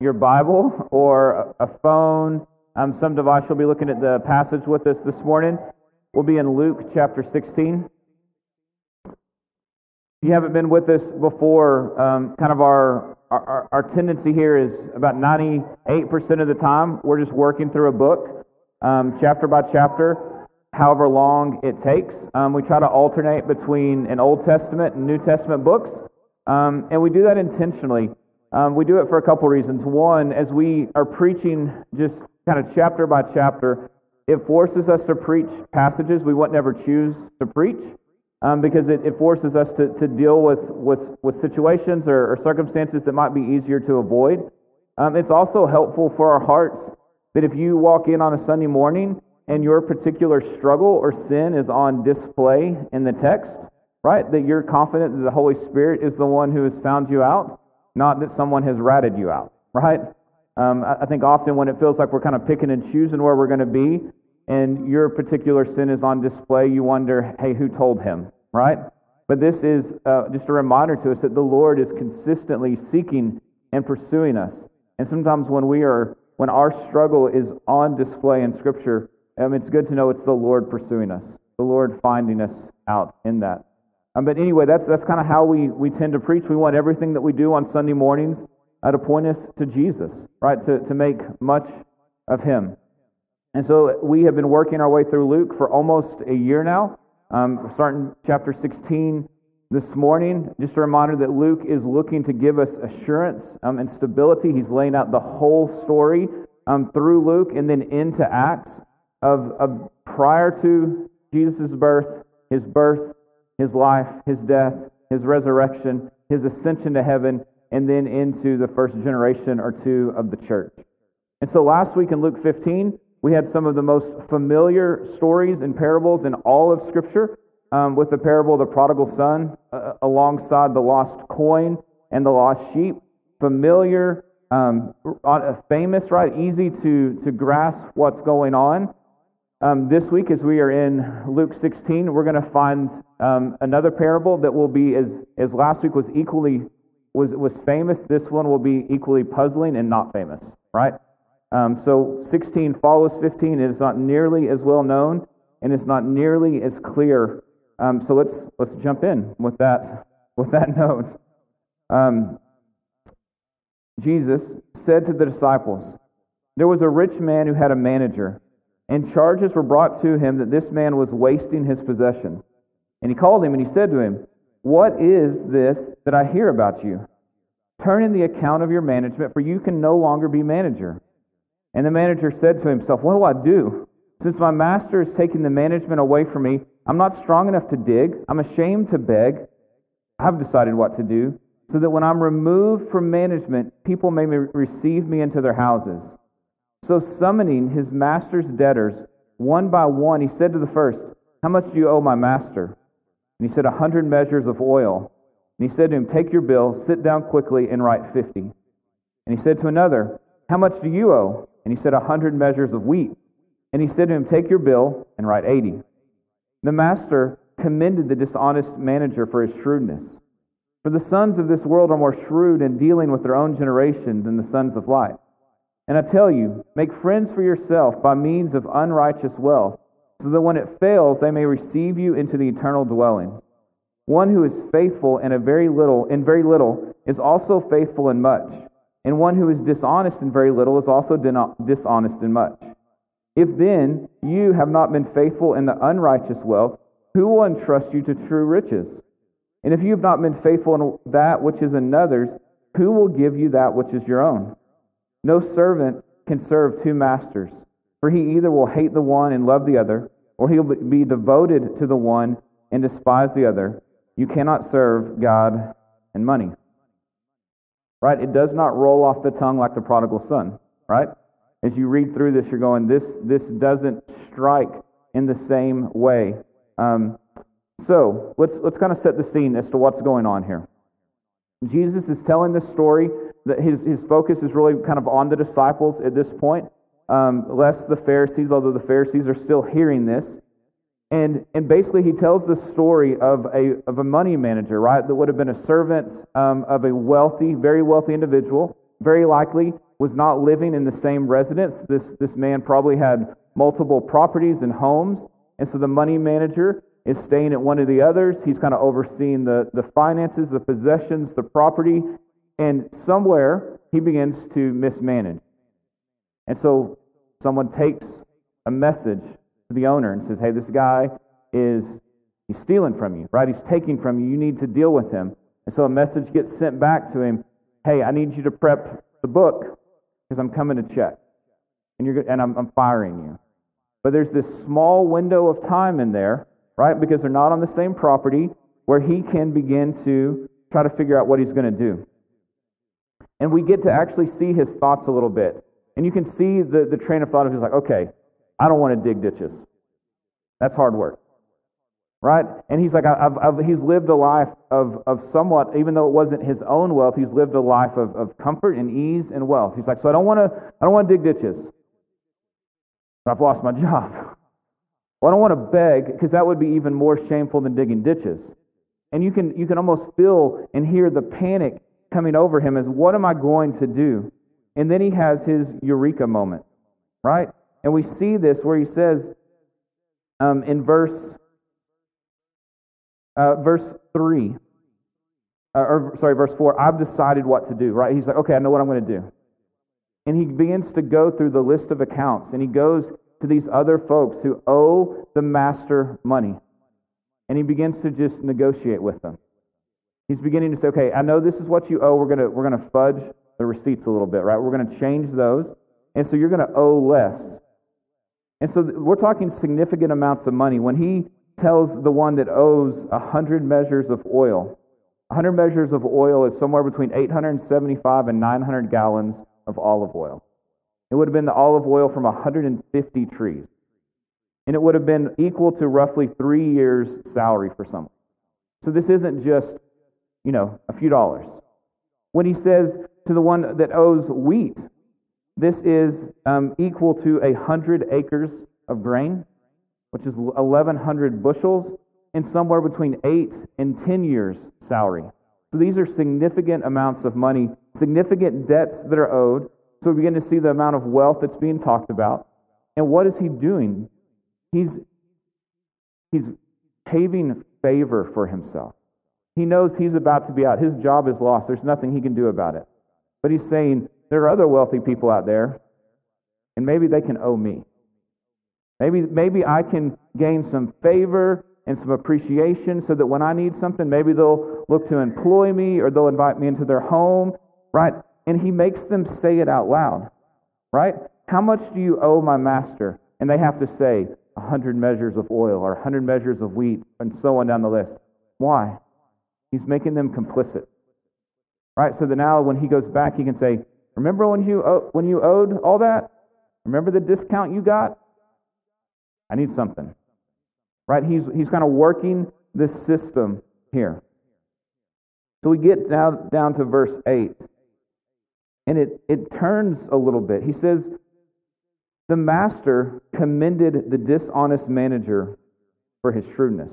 your Bible or a phone, um, some device, you'll be looking at the passage with us this morning. We'll be in Luke chapter 16. If you haven't been with us before, um, kind of our, our, our tendency here is about 98% of the time we're just working through a book, um, chapter by chapter, however long it takes. Um, we try to alternate between an Old Testament and New Testament books, um, and we do that intentionally. Um, we do it for a couple reasons. One, as we are preaching just kind of chapter by chapter, it forces us to preach passages we would never choose to preach um, because it, it, forces us to, to deal with, with, with situations or, or, circumstances that might be easier to avoid. Um, it's also helpful for our hearts that if you walk in on a Sunday morning and your particular struggle or sin is on display in the text, right, that you're confident that the Holy Spirit is the one who has found you out not that someone has ratted you out, right? Um, I think often when it feels like we're kind of picking and choosing where we're going to be, and your particular sin is on display, you wonder, hey, who told him, right? But this is uh, just a reminder to us that the Lord is consistently seeking and pursuing us. And sometimes when we are, when our struggle is on display in Scripture, um, it's good to know it's the Lord pursuing us, the Lord finding us out in that. Um, but anyway, that's, that's kind of how we, we tend to preach. We want everything that we do on Sunday mornings uh, to point us to Jesus, right? To, to make much of Him. And so we have been working our way through Luke for almost a year now. Um, starting chapter 16 this morning. Just a reminder that Luke is looking to give us assurance um, and stability. He's laying out the whole story um, through Luke and then into Acts of, of prior to Jesus' birth, his birth, his life, his death, his resurrection, his ascension to heaven, and then into the first generation or two of the church. And so last week in Luke 15, we had some of the most familiar stories and parables in all of Scripture, um, with the parable of the prodigal son uh, alongside the lost coin and the lost sheep. Familiar, um, uh, famous, right? Easy to, to grasp what's going on. Um, this week, as we are in Luke 16, we're going to find um, another parable that will be as as last week was equally was was famous. This one will be equally puzzling and not famous, right? Um, so 16 follows 15. It is not nearly as well known, and it's not nearly as clear. Um, so let's let's jump in with that with that note. Um, Jesus said to the disciples, "There was a rich man who had a manager." And charges were brought to him that this man was wasting his possessions. And he called him and he said to him, What is this that I hear about you? Turn in the account of your management, for you can no longer be manager. And the manager said to himself, What do I do? Since my master is taking the management away from me, I'm not strong enough to dig. I'm ashamed to beg. I've decided what to do, so that when I'm removed from management, people may receive me into their houses. So, summoning his master's debtors one by one, he said to the first, How much do you owe my master? And he said, A hundred measures of oil. And he said to him, Take your bill, sit down quickly, and write fifty. And he said to another, How much do you owe? And he said, A hundred measures of wheat. And he said to him, Take your bill and write eighty. The master commended the dishonest manager for his shrewdness. For the sons of this world are more shrewd in dealing with their own generation than the sons of light. And I tell you, make friends for yourself by means of unrighteous wealth, so that when it fails, they may receive you into the eternal dwelling. One who is faithful in a very little, in very little, is also faithful in much, and one who is dishonest in very little is also dishonest in much. If then you have not been faithful in the unrighteous wealth, who will entrust you to true riches? And if you have not been faithful in that which is another's, who will give you that which is your own? No servant can serve two masters, for he either will hate the one and love the other, or he'll be devoted to the one and despise the other. You cannot serve God and money. Right? It does not roll off the tongue like the prodigal son, right? As you read through this, you're going, this, this doesn't strike in the same way. Um, so let's, let's kind of set the scene as to what's going on here. Jesus is telling this story that his, his focus is really kind of on the disciples at this point, um, less the Pharisees, although the Pharisees are still hearing this. And, and basically, he tells the story of a, of a money manager, right, that would have been a servant um, of a wealthy, very wealthy individual. Very likely, was not living in the same residence. This, this man probably had multiple properties and homes. And so the money manager is staying at one of the others. He's kind of overseeing the, the finances, the possessions, the property. And somewhere he begins to mismanage. And so someone takes a message to the owner and says, Hey, this guy is he's stealing from you, right? He's taking from you. You need to deal with him. And so a message gets sent back to him. Hey, I need you to prep the book because I'm coming to check. And you're and I'm, I'm firing you. But there's this small window of time in there, right? Because they're not on the same property where he can begin to try to figure out what he's going to do. And we get to actually see his thoughts a little bit. And you can see the, the train of thought of his like, okay, I don't want to dig ditches. That's hard work. Right? And he's like, I've, I've, he's lived a life of, of somewhat, even though it wasn't his own wealth, he's lived a life of, of comfort and ease and wealth. He's like, so I don't want to, I don't want to dig ditches. But I've lost my job. Well, I don't want to beg because that would be even more shameful than digging ditches. And you can, you can almost feel and hear the panic coming over him as, what am I going to do? And then he has his eureka moment, right? And we see this where he says um, in verse uh, verse three, uh, or sorry, verse four. I've decided what to do. Right? He's like, okay, I know what I'm going to do. And he begins to go through the list of accounts, and he goes to these other folks who owe the master money, and he begins to just negotiate with them. He's beginning to say, okay, I know this is what you owe. We're gonna we're gonna fudge the receipts a little bit, right? We're gonna change those, and so you're gonna owe less. And so we're talking significant amounts of money. When he tells the one that owes a hundred measures of oil, a hundred measures of oil is somewhere between 875 and 900 gallons of olive oil. It would have been the olive oil from 150 trees. And it would have been equal to roughly three years' salary for someone. So this isn't just, you know, a few dollars. When he says to the one that owes wheat, this is um, equal to a hundred acres of grain, which is 1,100 bushels, and somewhere between eight and 10 years' salary. So these are significant amounts of money, significant debts that are owed. So we begin to see the amount of wealth that's being talked about. And what is he doing? He's, he's paving favor for himself. He knows he's about to be out. His job is lost. There's nothing he can do about it. But he's saying, there are other wealthy people out there, and maybe they can owe me. Maybe, maybe I can gain some favor and some appreciation so that when I need something, maybe they'll look to employ me or they'll invite me into their home, right? And he makes them say it out loud, right? How much do you owe my master? And they have to say, a hundred measures of oil or a hundred measures of wheat and so on down the list. Why? He's making them complicit. Right? So that now when he goes back, he can say, Remember when you, when you owed all that? Remember the discount you got? I need something. Right? He's, he's kind of working this system here. So we get down, down to verse 8. And it, it turns a little bit. He says, The master commended the dishonest manager for his shrewdness.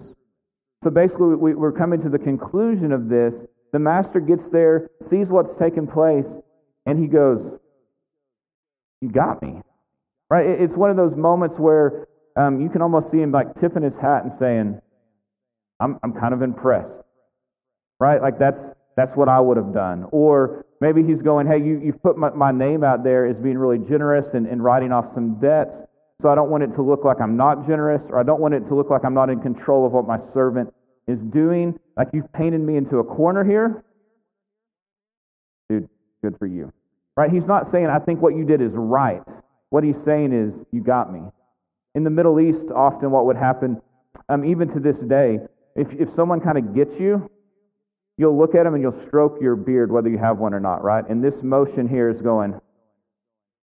So basically, we, we're coming to the conclusion of this. The master gets there, sees what's taken place, and he goes, You got me. Right? It's one of those moments where um, you can almost see him like tipping his hat and saying, I'm, I'm kind of impressed. Right? Like that's, that's what I would have done. Or maybe he's going, Hey, you, you've put my, my name out there as being really generous and, and writing off some debts. So I don't want it to look like I'm not generous, or I don't want it to look like I'm not in control of what my servant is doing. Like you've painted me into a corner here. Dude, good for you. Right? He's not saying, I think what you did is right. What he's saying is, you got me. In the Middle East, often what would happen, um, even to this day, if, if someone kind of gets you, you'll look at them and you'll stroke your beard, whether you have one or not, right? And this motion here is going,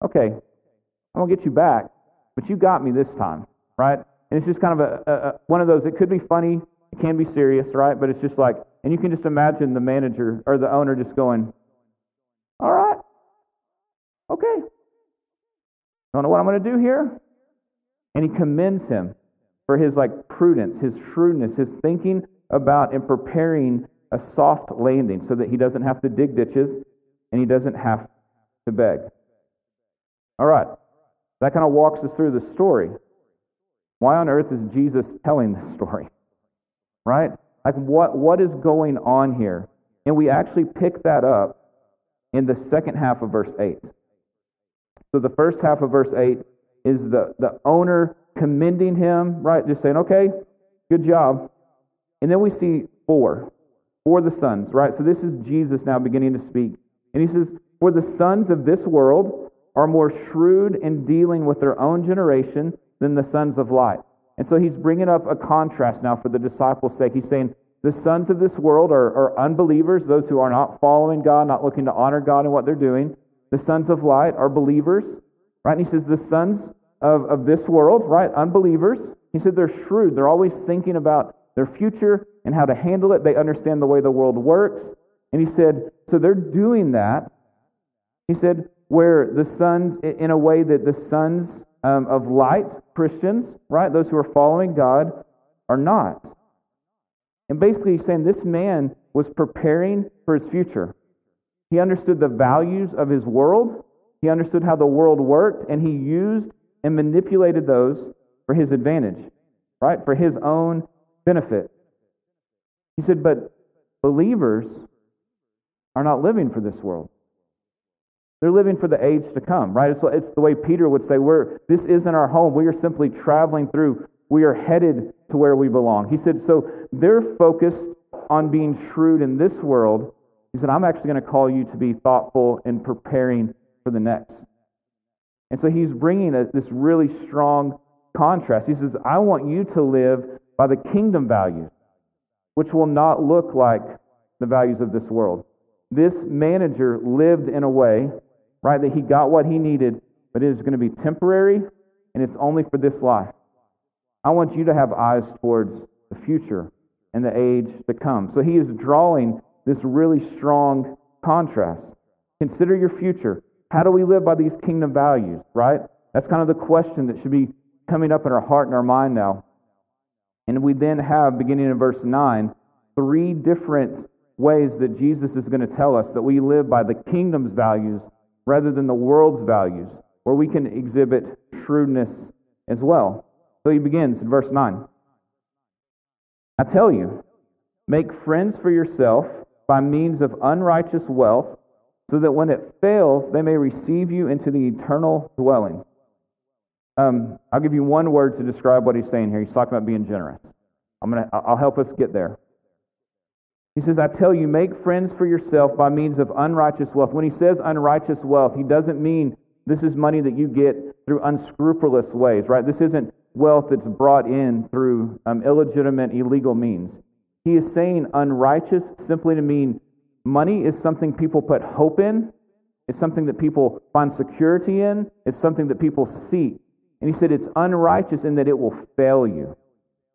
okay, I'm going to get you back, but you got me this time, right? And it's just kind of a, a, a one of those, it could be funny, it can be serious, right? But it's just like, and you can just imagine the manager or the owner just going, all right, okay. Don't know what I'm going to do here. And he commends him for his like prudence, his shrewdness, his thinking about and preparing a soft landing so that he doesn't have to dig ditches and he doesn't have to beg. All right. That kind of walks us through the story. Why on earth is Jesus telling this story? Right? Like, what, what is going on here? And we actually pick that up in the second half of verse 8. So the first half of verse 8 is the, the owner commending him, right? Just saying, okay, good job. And then we see for, for the sons, right? So this is Jesus now beginning to speak. And he says, For the sons of this world are more shrewd in dealing with their own generation than the sons of light. And so he's bringing up a contrast now for the disciples' sake. He's saying, the sons of this world are, are unbelievers, those who are not following God, not looking to honor God in what they're doing. The sons of light are believers, right? And he says, the sons of, of this world, right, unbelievers, he said they're shrewd. They're always thinking about their future and how to handle it. They understand the way the world works. And he said, so they're doing that. He said, where the sons, in a way that the sons um, of light, Christians, right, those who are following God, are not. And basically, he's saying this man was preparing for his future. He understood the values of his world, he understood how the world worked, and he used and manipulated those for his advantage, right? For his own benefit. He said, but believers are not living for this world. They're living for the age to come, right? It's, it's the way Peter would say, We're, this isn't our home. We are simply traveling through. We are headed to where we belong. He said, so they're focused on being shrewd in this world. He said, I'm actually going to call you to be thoughtful and preparing for the next. And so he's bringing a, this really strong contrast. He says, I want you to live by the kingdom values, which will not look like the values of this world. This manager lived in a way right? That he got what he needed, but it is going to be temporary and it's only for this life. I want you to have eyes towards the future and the age to come. So he is drawing this really strong contrast. Consider your future. How do we live by these kingdom values, right? That's kind of the question that should be coming up in our heart and our mind now. And we then have, beginning in verse 9, three different ways that Jesus is going to tell us that we live by the kingdom's values rather than the world's values, where we can exhibit shrewdness as well. So he begins in verse 9. I tell you, make friends for yourself by means of unrighteous wealth, so that when it fails, they may receive you into the eternal dwelling. Um, I'll give you one word to describe what he's saying here. He's talking about being generous. I'm gonna, I'll help us get there. He says, I tell you, make friends for yourself by means of unrighteous wealth. When he says unrighteous wealth, he doesn't mean this is money that you get through unscrupulous ways, right? This isn't wealth that's brought in through um, illegitimate, illegal means. He is saying unrighteous simply to mean money is something people put hope in, it's something that people find security in, it's something that people seek. And he said it's unrighteous in that it will fail you.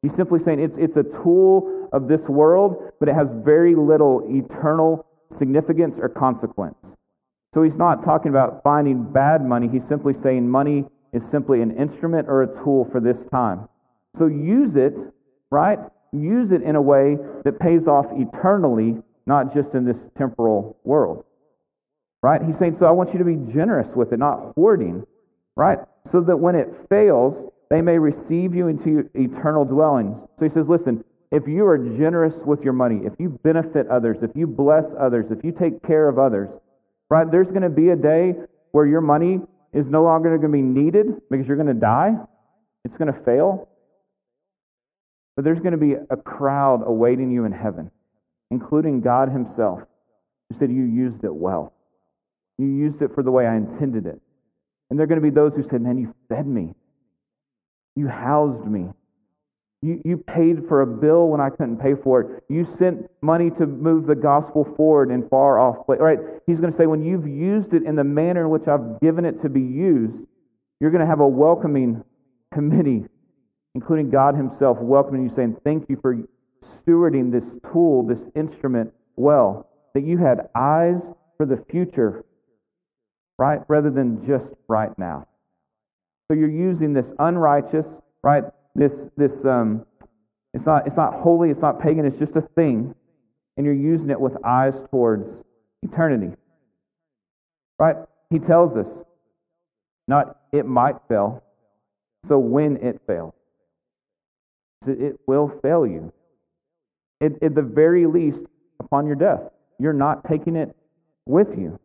He's simply saying it's, it's a tool of this world, but it has very little eternal significance or consequence. So he's not talking about finding bad money. He's simply saying money is simply an instrument or a tool for this time. So use it, right? Use it in a way that pays off eternally, not just in this temporal world. Right? He's saying, so I want you to be generous with it, not hoarding, right? So that when it fails, they may receive you into eternal dwellings. So he says, listen, if you are generous with your money, if you benefit others, if you bless others, if you take care of others, right, there's going to be a day where your money is no longer going to be needed because you're going to die. It's going to fail. But there's going to be a crowd awaiting you in heaven, including God Himself, who said you used it well. You used it for the way I intended it. And there are going to be those who said, Man, you fed me. You housed me. You, you paid for a bill when I couldn't pay for it. You sent money to move the gospel forward in far off places. Right? He's going to say, when you've used it in the manner in which I've given it to be used, you're going to have a welcoming committee, including God Himself, welcoming you, saying, Thank you for stewarding this tool, this instrument well. That you had eyes for the future, right? Rather than just right now. So you're using this unrighteous, right? This this um, it's not it's not holy, it's not pagan, it's just a thing, and you're using it with eyes towards eternity. Right? He tells us Not it might fail. So when it fails, it will fail you. At, at the very least, upon your death, you're not taking it with you.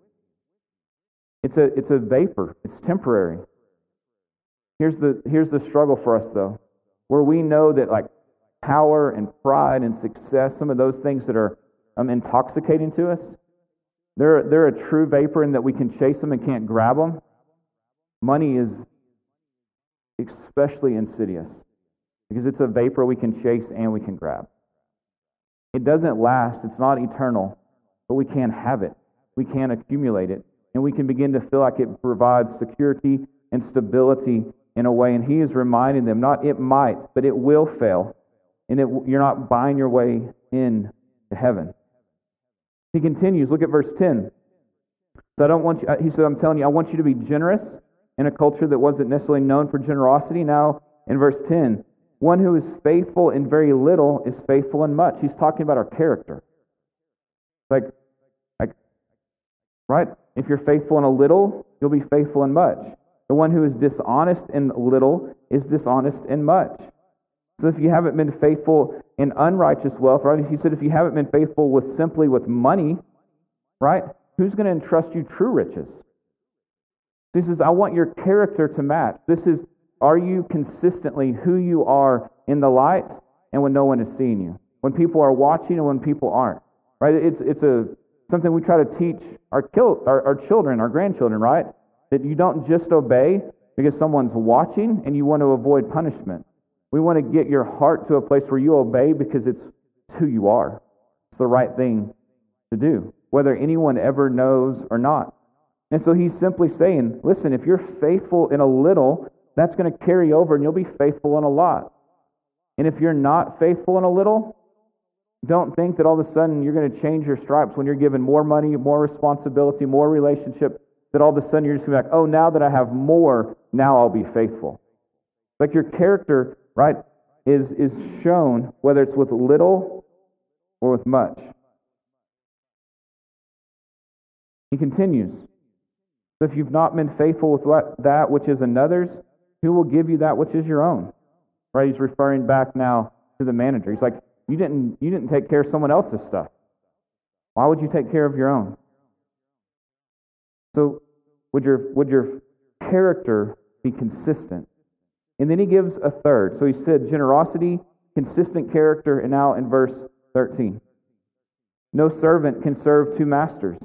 It's a, it's a vapor, it's temporary. Here's the, here's the struggle for us, though, where we know that, like, power and pride and success, some of those things that are um, intoxicating to us, they're, they're a true vapor in that we can chase them and can't grab them. Money is especially insidious because it's a vapor we can chase and we can grab. It doesn't last, it's not eternal, but we can have it. We can accumulate it, and we can begin to feel like it provides security and stability in a way. And he is reminding them not it might, but it will fail, and it, you're not buying your way in to heaven. He continues, look at verse 10. So I don't want you, he said, I'm telling you, I want you to be generous in a culture that wasn't necessarily known for generosity. Now, in verse 10, one who is faithful in very little is faithful in much. He's talking about our character. Like, like, right? If you're faithful in a little, you'll be faithful in much. The one who is dishonest in little is dishonest in much. So if you haven't been faithful in unrighteous wealth, right? He said if you haven't been faithful with simply with money, right? Who's going to entrust you true riches? He says, I want your character to match. This is, are you consistently who you are in the light and when no one is seeing you? When people are watching and when people aren't. Right? It's, it's a, something we try to teach our, our, our children, our grandchildren, right? That you don't just obey because someone's watching and you want to avoid punishment. We want to get your heart to a place where you obey because it's who you are. It's the right thing to do, whether anyone ever knows or not. And so he's simply saying, listen, if you're faithful in a little, that's going to carry over and you'll be faithful in a lot. And if you're not faithful in a little, don't think that all of a sudden you're going to change your stripes when you're given more money, more responsibility, more relationship, that all of a sudden you're just like, oh, now that I have more, now I'll be faithful. Like your character, right, is, is shown whether it's with little or with much. He continues. So if you've not been faithful with what, that which is another's, who will give you that which is your own? Right? He's referring back now to the manager. He's like, you didn't, you didn't take care of someone else's stuff. Why would you take care of your own? So would your, would your character be consistent? And then he gives a third. So he said generosity, consistent character, and now in verse 13. No servant can serve two masters,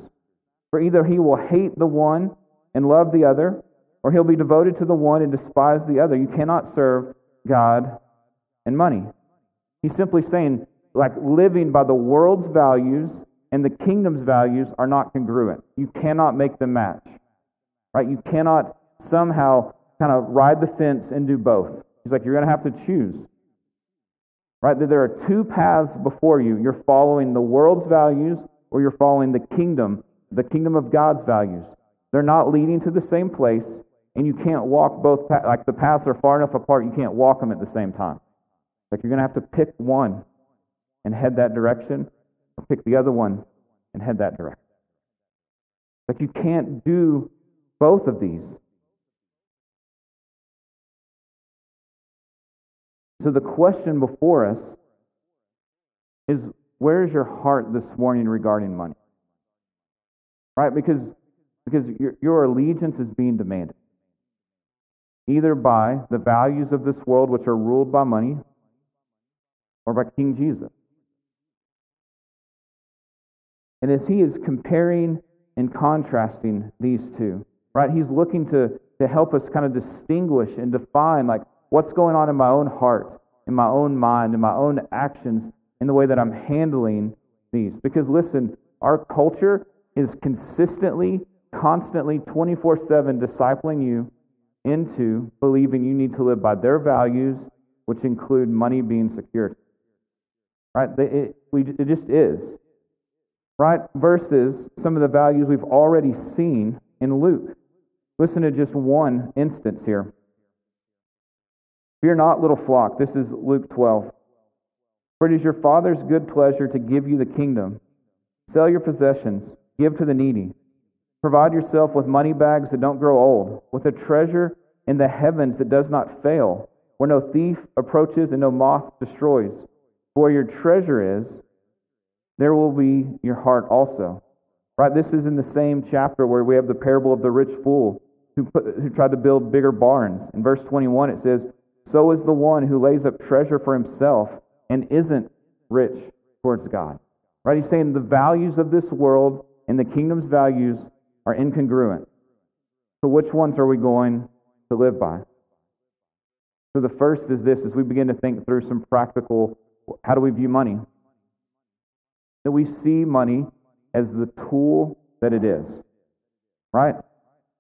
for either he will hate the one and love the other, or he'll be devoted to the one and despise the other. You cannot serve God and money. He's simply saying, like, living by the world's values and the kingdom's values are not congruent. You cannot make them match. Right? You cannot somehow kind of ride the fence and do both. He's like, you're going to have to choose. Right? That there are two paths before you. You're following the world's values or you're following the kingdom, the kingdom of God's values. They're not leading to the same place, and you can't walk both paths. like the paths are far enough apart, you can't walk them at the same time. Like you're going to have to pick one and head that direction, pick the other one and head that direction. Like you can't do both of these. So the question before us is where's your heart this morning regarding money? Right? Because because your, your allegiance is being demanded either by the values of this world, which are ruled by money, or by King Jesus. And as he is comparing and contrasting these two, right, he's looking to, to help us kind of distinguish and define, like, what's going on in my own heart, in my own mind, in my own actions, in the way that I'm handling these. Because listen, our culture is consistently constantly 24 7 discipling you into believing you need to live by their values, which include money being secured. Right? It, we, it just is. Right? Versus some of the values we've already seen in Luke. Listen to just one instance here. Fear not, little flock. This is Luke 12. For it is your Father's good pleasure to give you the kingdom. Sell your possessions, give to the needy Provide yourself with money bags that don't grow old, with a treasure in the heavens that does not fail, where no thief approaches and no moth destroys. For where your treasure is, there will be your heart also. Right? This is in the same chapter where we have the parable of the rich fool who, put, who tried to build bigger barns. In verse 21, it says, So is the one who lays up treasure for himself and isn't rich towards God. Right? He's saying the values of this world and the kingdom's values are incongruent. So, which ones are we going to live by? So, the first is this as we begin to think through some practical how do we view money? That we see money as the tool that it is, right?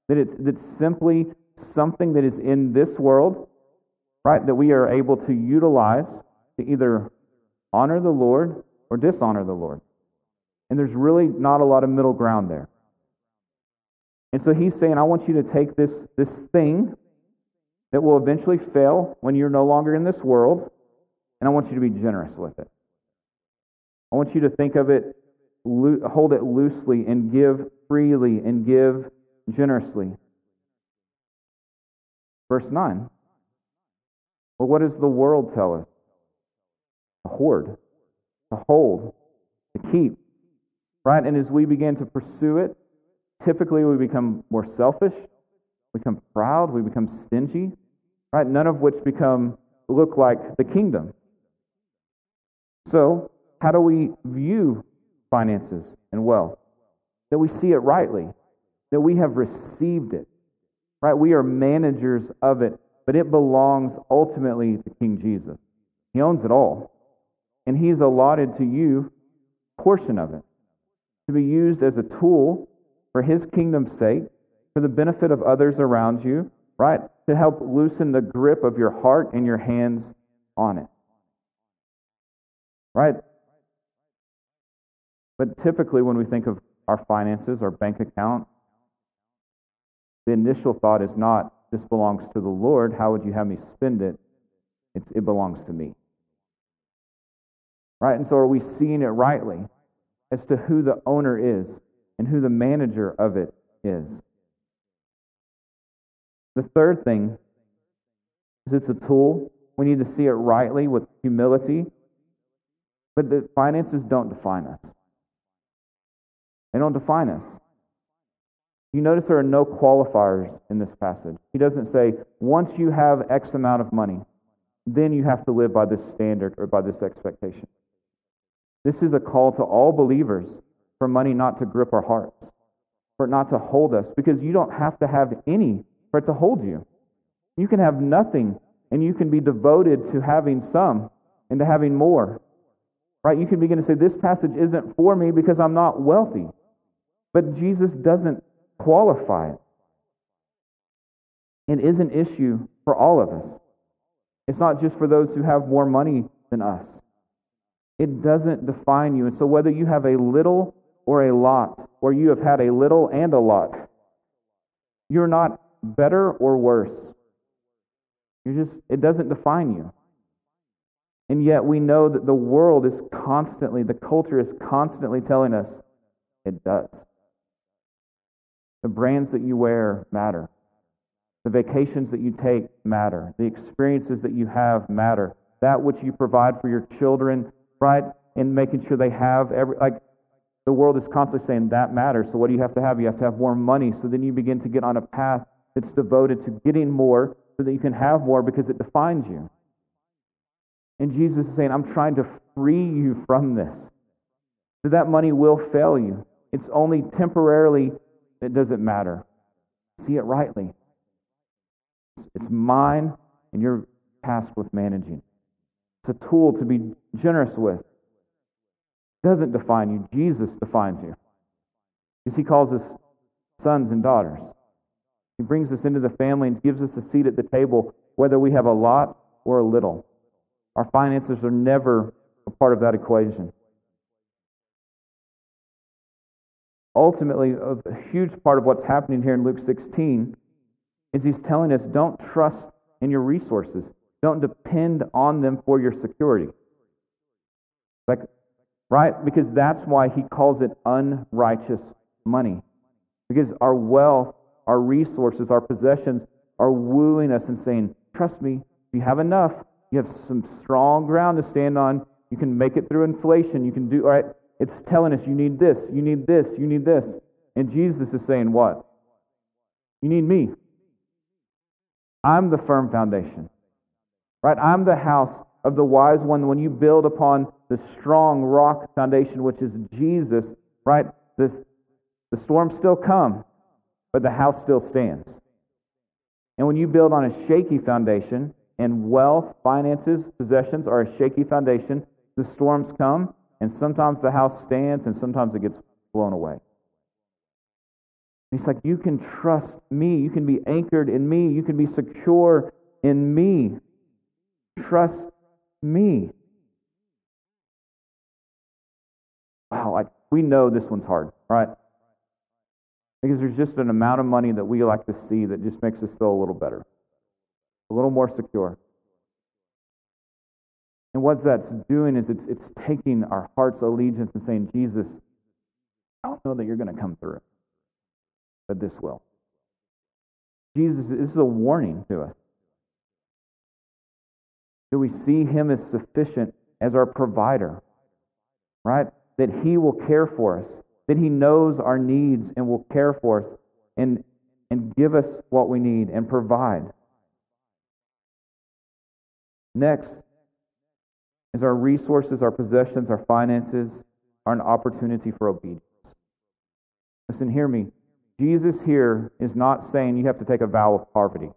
That it's, that it's simply something that is in this world, right, that we are able to utilize to either honor the Lord or dishonor the Lord. And there's really not a lot of middle ground there. And so he's saying, I want you to take this, this thing that will eventually fail when you're no longer in this world, and I want you to be generous with it. I want you to think of it hold it loosely and give freely and give generously. Verse 9. Well, what does the world tell us? To hoard, to hold, to keep. Right? And as we begin to pursue it, typically we become more selfish, we become proud, we become stingy, right? None of which become look like the kingdom. So, how do we view finances and wealth, that we see it rightly, that we have received it. Right? We are managers of it, but it belongs ultimately to King Jesus. He owns it all. And He's allotted to you a portion of it to be used as a tool for His kingdom's sake, for the benefit of others around you, right? To help loosen the grip of your heart and your hands on it. Right? But typically, when we think of our finances, our bank account, the initial thought is not, this belongs to the Lord. How would you have me spend it? It's, it belongs to me. Right? And so, are we seeing it rightly as to who the owner is and who the manager of it is? The third thing is it's a tool. We need to see it rightly with humility. But the finances don't define us. They don't define us. You notice there are no qualifiers in this passage. He doesn't say, once you have X amount of money, then you have to live by this standard or by this expectation. This is a call to all believers for money not to grip our hearts, for it not to hold us, because you don't have to have any for it to hold you. You can have nothing, and you can be devoted to having some and to having more. Right? You can begin to say, This passage isn't for me because I'm not wealthy. But Jesus doesn't qualify it. It is an issue for all of us. It's not just for those who have more money than us. It doesn't define you. And so, whether you have a little or a lot, or you have had a little and a lot, you're not better or worse. You're just, it doesn't define you. And yet, we know that the world is constantly, the culture is constantly telling us it does. The brands that you wear matter. The vacations that you take matter. The experiences that you have matter. That which you provide for your children, right? And making sure they have every, like, the world is constantly saying that matters. So what do you have to have? You have to have more money. So then you begin to get on a path that's devoted to getting more so that you can have more because it defines you. And Jesus is saying, I'm trying to free you from this. So that money will fail you. It's only temporarily it doesn't matter. See it rightly. It's mine, and you're tasked with managing. It's a tool to be generous with. It doesn't define you. Jesus defines you. Because he calls us sons and daughters. He brings us into the family and gives us a seat at the table, whether we have a lot or a little. Our finances are never a part of that equation. Ultimately, a huge part of what's happening here in Luke 16 is he's telling us don't trust in your resources, don't depend on them for your security. Like, right? Because that's why he calls it unrighteous money. Because our wealth, our resources, our possessions are wooing us and saying, Trust me, you have enough, you have some strong ground to stand on. You can make it through inflation. You can do, all right? It's telling us you need this, you need this, you need this. And Jesus is saying, What? You need me. I'm the firm foundation. Right? I'm the house of the wise one. When you build upon the strong rock foundation, which is Jesus, right? This, the storms still come, but the house still stands. And when you build on a shaky foundation, and wealth, finances, possessions are a shaky foundation, the storms come, and sometimes the house stands, and sometimes it gets blown away. He's like, You can trust me. You can be anchored in me. You can be secure in me. Trust me. Wow, I, we know this one's hard, right? Because there's just an amount of money that we like to see that just makes us feel a little better, a little more secure. And what that's doing is it's, it's taking our heart's allegiance and saying, Jesus, I don't know that you're going to come through, but this will. Jesus, this is a warning to us. Do we see him as sufficient as our provider? Right? That he will care for us, that he knows our needs and will care for us and, and give us what we need and provide. Next is our resources, our possessions, our finances are an opportunity for obedience. Listen, hear me. Jesus here is not saying you have to take a vow of poverty.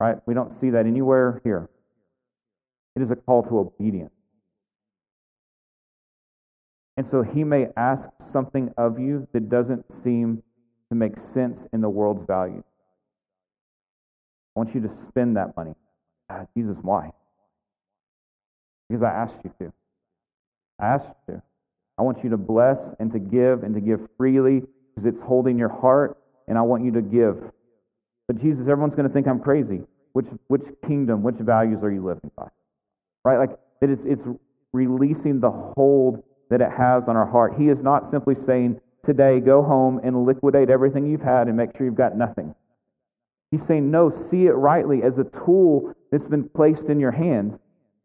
Right? We don't see that anywhere here. It is a call to obedience. And so he may ask something of you that doesn't seem to make sense in the world's value. I want you to spend that money. Jesus, why? Because I asked you to. I asked you to. I want you to bless and to give and to give freely because it's holding your heart, and I want you to give. But Jesus, everyone's going to think I'm crazy. Which, which kingdom, which values are you living by? right? Like that it's, it's releasing the hold that it has on our heart. He is not simply saying, today, go home and liquidate everything you've had and make sure you've got nothing. He's saying, no, see it rightly as a tool that's been placed in your hands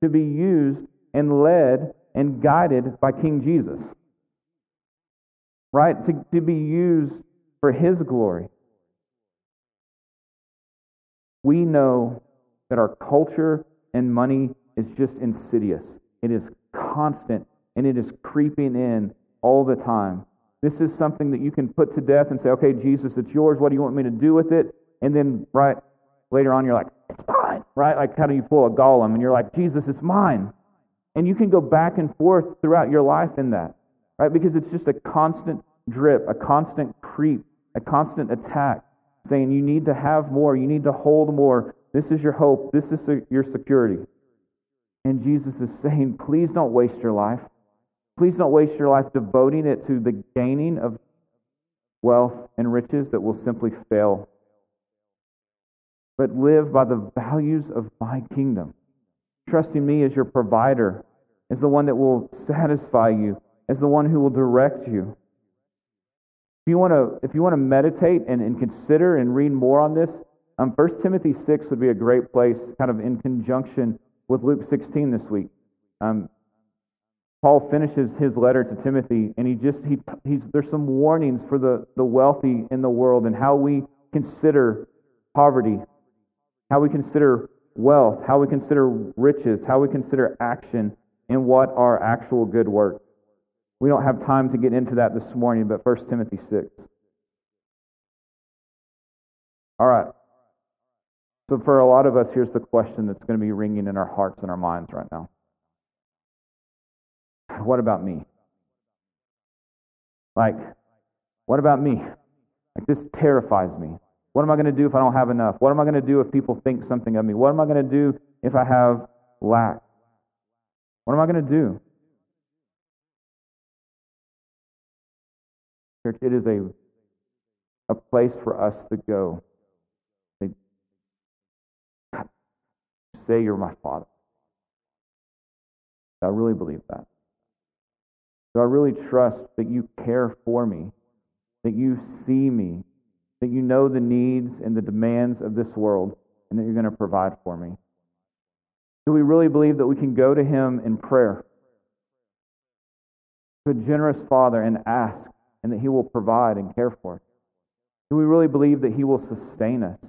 to be used and led and guided by King Jesus. Right? To, to be used for His glory. We know that our culture and money is just insidious. It is constant and it is creeping in all the time. This is something that you can put to death and say, okay, Jesus, it's yours. What do you want me to do with it? And then, right, later on, you're like, right? Like, how do you pull a Gollum? And you're like, Jesus, it's mine. And you can go back and forth throughout your life in that, right? Because it's just a constant drip, a constant creep, a constant attack, saying you need to have more, you need to hold more. This is your hope, this is your security. And Jesus is saying, please don't waste your life. Please don't waste your life devoting it to the gaining of wealth and riches that will simply fail. But live by the values of my kingdom, trusting me as your provider, as the one that will satisfy you, as the one who will direct you. If you want to, if you want to meditate and, and consider and read more on this, um, 1 Timothy 6 would be a great place, kind of in conjunction with Luke 16 this week. Um, Paul finishes his letter to Timothy, and he just he he's there's some warnings for the the wealthy in the world and how we consider poverty, how we consider wealth, how we consider riches, how we consider action, and what are actual good works. We don't have time to get into that this morning, but 1 Timothy 6. All right. So, for a lot of us, here's the question that's going to be ringing in our hearts and our minds right now What about me? Like, what about me? Like, this terrifies me. What am I going to do if I don't have enough? What am I going to do if people think something of me? What am I going to do if I have lack? What am I going to do? Church, it is a, a place for us to go say you're my father? I really believe that? Do I really trust that you care for me? that you see me, that you know the needs and the demands of this world, and that you're going to provide for me? Do we really believe that we can go to Him in prayer, to a generous Father, and ask, and that He will provide and care for us? Do we really believe that He will sustain us?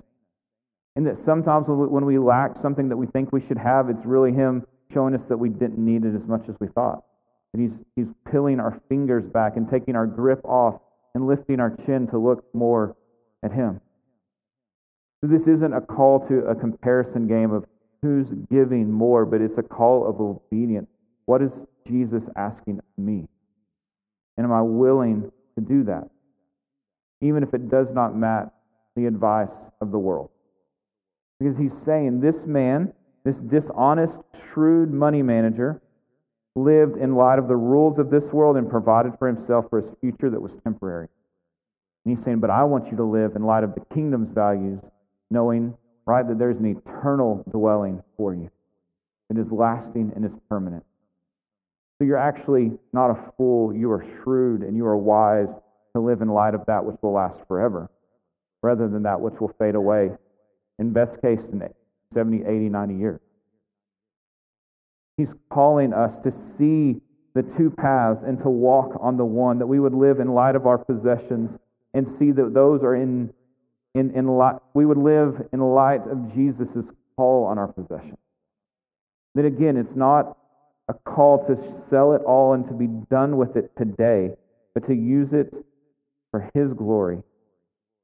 And that sometimes when we lack something that we think we should have, it's really Him showing us that we didn't need it as much as we thought. That He's, he's peeling our fingers back and taking our grip off and lifting our chin to look more at Him. So this isn't a call to a comparison game of who's giving more, but it's a call of obedience. What is Jesus asking of me? And am I willing to do that? Even if it does not match the advice of the world. Because he's saying this man, this dishonest, shrewd money manager, lived in light of the rules of this world and provided for himself for his future that was temporary. And he's saying, But I want you to live in light of the kingdom's values, knowing, right, that there's an eternal dwelling for you. It is lasting and it's permanent. So you're actually not a fool. You are shrewd and you are wise to live in light of that which will last forever, rather than that which will fade away, in best case, in 70, 80, 90 years. He's calling us to see the two paths and to walk on the one, that we would live in light of our possessions and see that those are in, in, in light, we would live in light of Jesus' call on our possessions. Then again, it's not a call to sell it all and to be done with it today, but to use it for His glory,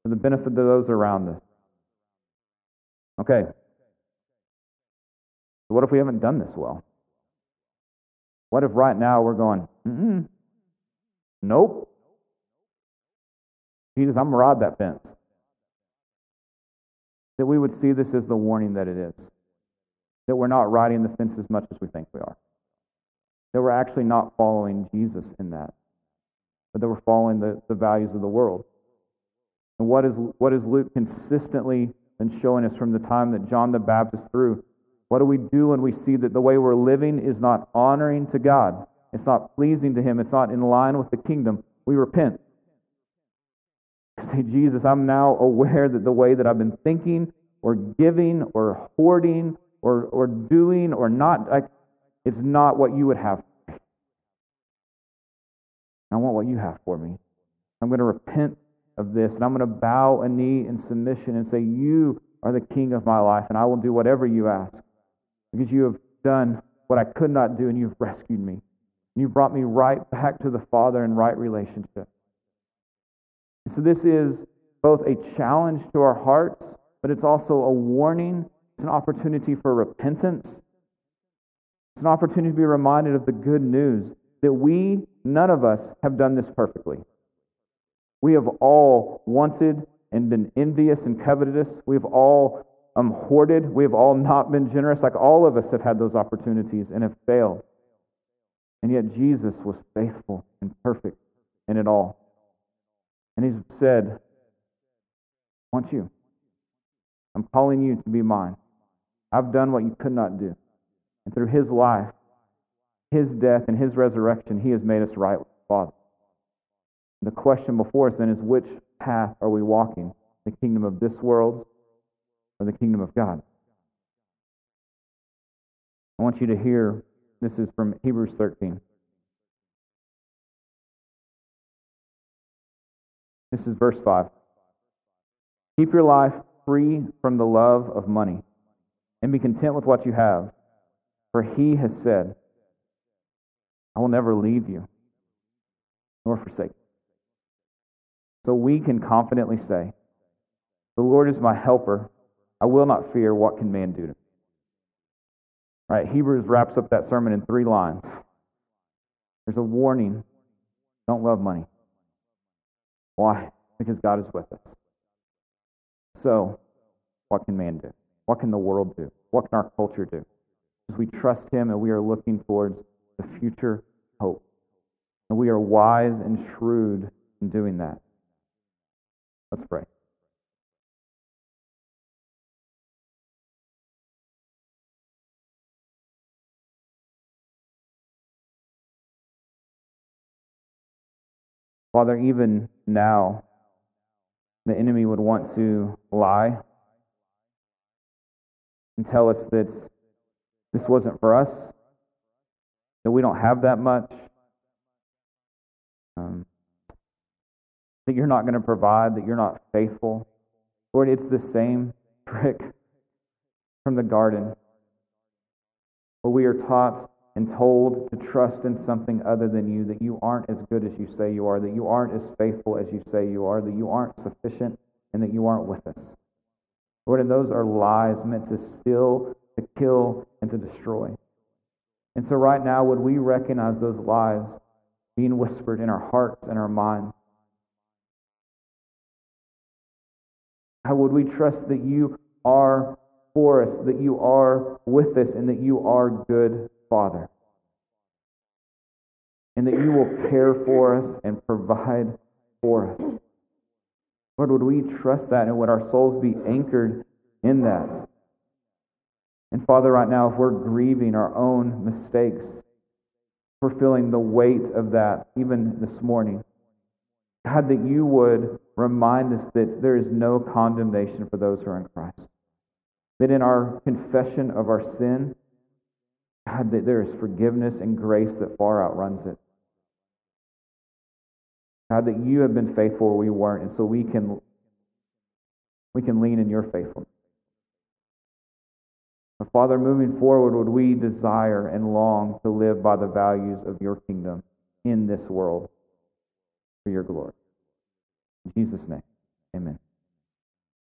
for the benefit of those around us. Okay. So what if we haven't done this well? What if right now we're going, mm nope. Jesus, I'm going to rod that fence. That we would see this as the warning that it is. That we're not riding the fence as much as we think we are. That we're actually not following Jesus in that. But that we're following the, the values of the world. And what is, what is Luke consistently been showing us from the time that John the Baptist through? What do we do when we see that the way we're living is not honoring to God? It's not pleasing to Him. It's not in line with the kingdom. We repent. Say, Jesus, I'm now aware that the way that I've been thinking or giving or hoarding or, or doing or not, I, it's not what you would have. I want what you have for me. I'm going to repent of this and I'm going to bow a knee in submission and say, You are the king of my life and I will do whatever you ask because you have done what I could not do and you've rescued me. You brought me right back to the Father in right relationship. So this is both a challenge to our hearts, but it's also a warning. It's an opportunity for repentance. It's an opportunity to be reminded of the good news that we, none of us, have done this perfectly. We have all wanted and been envious and covetous. We have all um, hoarded. We have all not been generous. Like all of us have had those opportunities and have failed. And yet Jesus was faithful and perfect in it all. And he said, I want you. I'm calling you to be mine. I've done what you could not do. And through his life, his death, and his resurrection, he has made us right with the Father. The question before us then is which path are we walking? The kingdom of this world or the kingdom of God? I want you to hear this is from Hebrews 13. This is verse 5. Keep your life free from the love of money and be content with what you have, for he has said, I will never leave you nor forsake you. So we can confidently say, The Lord is my helper. I will not fear. What can man do to me? Right, Hebrews wraps up that sermon in three lines. There's a warning don't love money. Why? Because God is with us. So, what can man do? What can the world do? What can our culture do? As we trust Him and we are looking towards the future hope. And we are wise and shrewd in doing that. Let's pray. Father, even now, the enemy would want to lie and tell us that this wasn't for us, that we don't have that much, um, that you're not going to provide, that you're not faithful. Lord, it's the same trick from the garden where we are taught and told to trust in something other than you, that you aren't as good as you say you are, that you aren't as faithful as you say you are, that you aren't sufficient, and that you aren't with us. Lord, and those are lies meant to steal, to kill, and to destroy. And so, right now, would we recognize those lies being whispered in our hearts and our minds? How would we trust that you are for us, that you are with us, and that you are good Father? And that you will care for us and provide for us. Lord, would we trust that and would our souls be anchored in that? And Father, right now, if we're grieving our own mistakes, we're feeling the weight of that even this morning. God, that you would remind us that there is no condemnation for those who are in Christ. That in our confession of our sin, God, that there is forgiveness and grace that far outruns it. God, that you have been faithful where we weren't, and so we can we can lean in your faithfulness. But Father, moving forward, would we desire and long to live by the values of your kingdom in this world for your glory. In Jesus' name, amen.